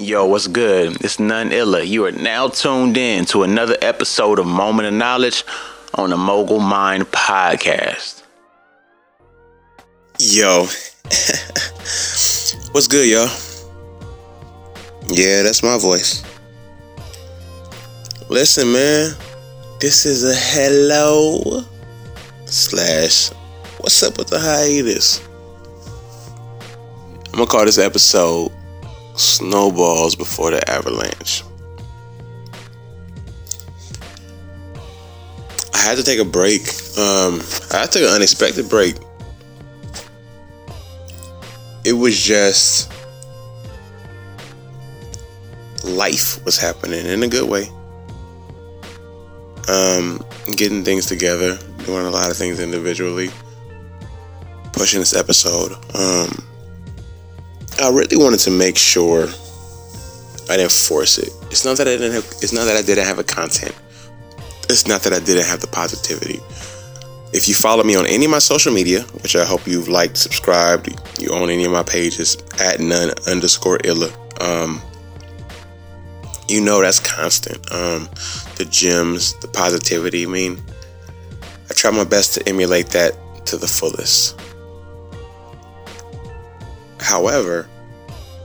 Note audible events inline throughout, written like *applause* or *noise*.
Yo, what's good? It's none illa. You are now tuned in to another episode of Moment of Knowledge on the Mogul Mined Podcast. Yo, *laughs* what's good, y'all? Yeah, that's my voice. Listen, man, this is a hello slash what's up with the hiatus. I'm gonna call this episode Snowballs Before the Avalanche. I had to take a break. Um, I took an unexpected break. It was just life was happening in a good way. Um, getting things together, doing a lot of things individually, pushing this episode. Um, I really wanted to make sure I didn't force it. It's not that I didn't have. It's not that I didn't have a content. It's not that I didn't have the positivity. If you follow me on any of my social media, which I hope you've liked, subscribed, you own any of my pages at none underscore illa. Um, you know that's constant. Um, the gems, the positivity. I mean, I try my best to emulate that to the fullest. However,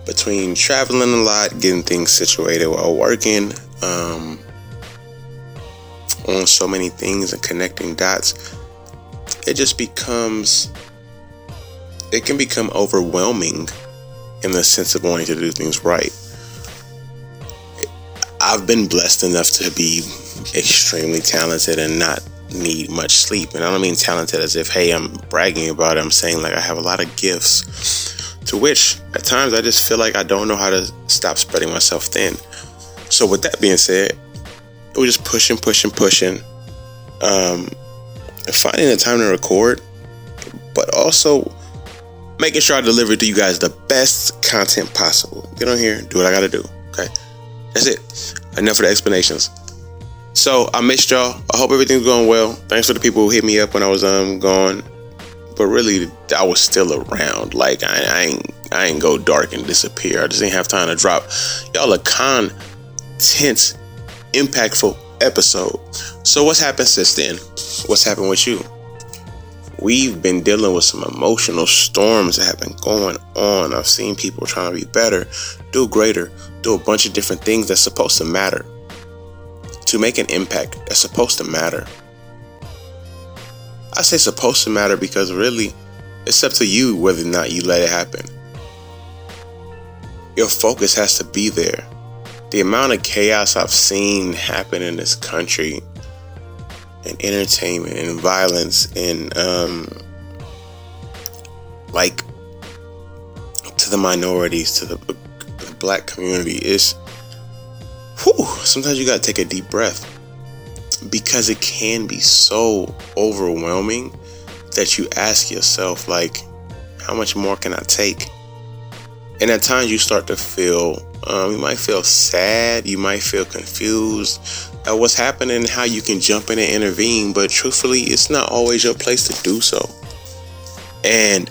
between traveling a lot, getting things situated while working, um, on so many things and connecting dots, it just becomes, it can become overwhelming in the sense of wanting to do things right. I've been blessed enough to be extremely talented and not need much sleep. And I don't mean talented as if, hey, I'm bragging about it. I'm saying like I have a lot of gifts to which at times I just feel like I don't know how to stop spreading myself thin. So with that being said, it was just pushing, pushing, pushing. Um, finding the time to record, but also making sure I deliver to you guys the best content possible. Get on here, do what I gotta do. Okay. That's it. Enough of the explanations. So I missed y'all. I hope everything's going well. Thanks for the people who hit me up when I was um gone. But really, I was still around. Like I, I ain't, I ain't go dark and disappear. I just didn't have time to drop y'all a content, impactful episode. So what's happened since then? What's happened with you? We've been dealing with some emotional storms that have been going on. I've seen people trying to be better, do greater, do a bunch of different things that's supposed to matter. To make an impact that's supposed to matter. I say supposed to matter because really, it's up to you whether or not you let it happen. Your focus has to be there. The amount of chaos I've seen happen in this country, and entertainment, and violence, and um, like to the minorities, to the, the black community, is whew, sometimes you gotta take a deep breath because it can be so overwhelming that you ask yourself like how much more can i take? And at times you start to feel um, you might feel sad you might feel confused at what's happening how you can jump in and intervene but truthfully it's not always your place to do so. And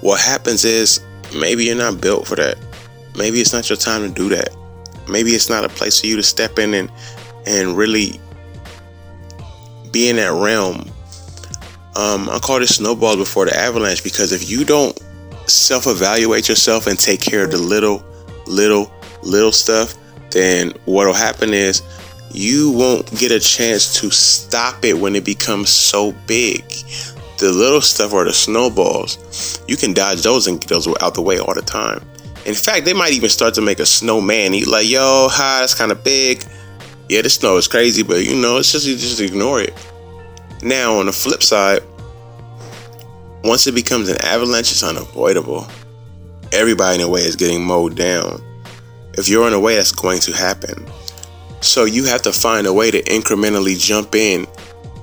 what happens is maybe you're not built for that. Maybe it's not your time to do that. Maybe it's not a place for you to step in and and really be in that realm. Um, I call this snowball before the avalanche because if you don't self evaluate yourself and take care of the little, little, little stuff, then what'll happen is you won't get a chance to stop it when it becomes so big. The little stuff or the snowballs, you can dodge those and get those out the way all the time. In fact, they might even start to make a snowman. You like, yo, hi, that's kind of big yeah, the snow is crazy, but you know, it's just you just ignore it. Now, on the flip side, once it becomes an avalanche, it's unavoidable. Everybody in a way is getting mowed down. If you're in a way, that's going to happen. So you have to find a way to incrementally jump in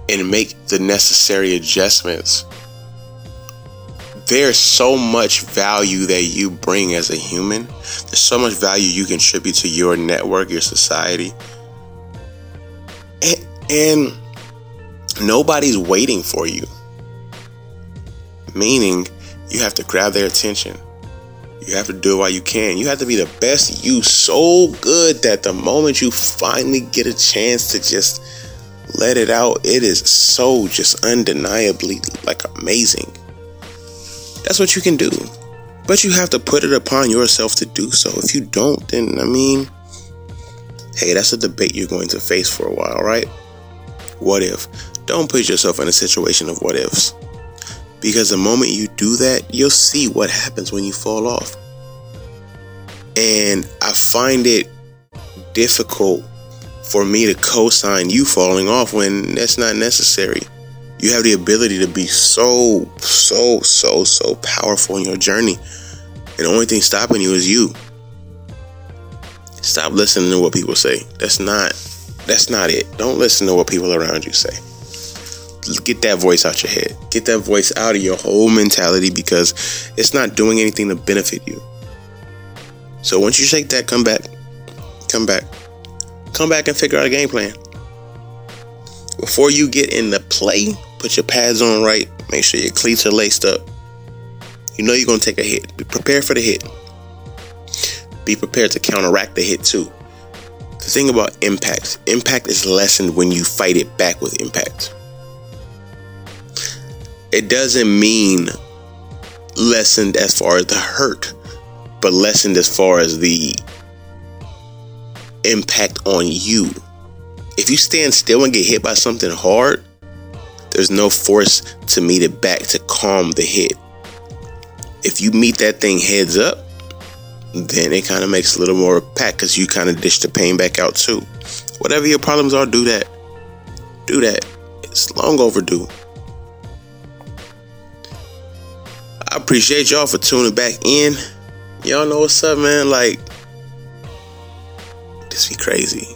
and make the necessary adjustments. There's so much value that you bring as a human. There's so much value you contribute to your network, your society and nobody's waiting for you. Meaning, you have to grab their attention. You have to do it while you can. You have to be the best you so good that the moment you finally get a chance to just let it out, it is so just undeniably like amazing. That's what you can do. But you have to put it upon yourself to do so. If you don't, then I mean, hey, that's a debate you're going to face for a while, right? What if? Don't put yourself in a situation of what ifs. Because the moment you do that, you'll see what happens when you fall off. And I find it difficult for me to co sign you falling off when that's not necessary. You have the ability to be so, so, so, so powerful in your journey. And the only thing stopping you is you. Stop listening to what people say. That's not that's not it. Don't listen to what people around you say. Get that voice out your head. Get that voice out of your whole mentality because it's not doing anything to benefit you. So once you shake that, come back. Come back. Come back and figure out a game plan. Before you get in the play, put your pads on right. Make sure your cleats are laced up. You know you're going to take a hit. Be prepared for the hit. Be prepared to counteract the hit too. Thing about impact, impact is lessened when you fight it back with impact. It doesn't mean lessened as far as the hurt, but lessened as far as the impact on you. If you stand still and get hit by something hard, there's no force to meet it back to calm the hit. If you meet that thing heads up, then it kind of makes a little more pack because you kind of dish the pain back out too. Whatever your problems are, do that. Do that. It's long overdue. I appreciate y'all for tuning back in. Y'all know what's up, man. Like, this be crazy.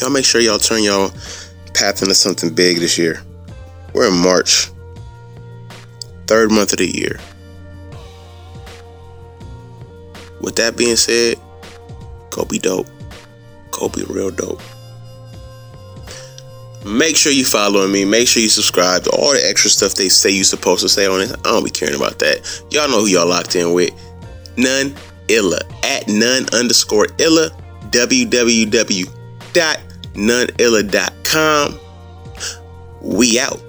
Y'all make sure y'all turn y'all path into something big this year. We're in March, third month of the year. With that being said, go be dope. Go be real dope. Make sure you following me. Make sure you subscribe to all the extra stuff they say you're supposed to say on it. I don't be caring about that. Y'all know who y'all locked in with. None illa at none underscore illa www.noneilla.com. We out.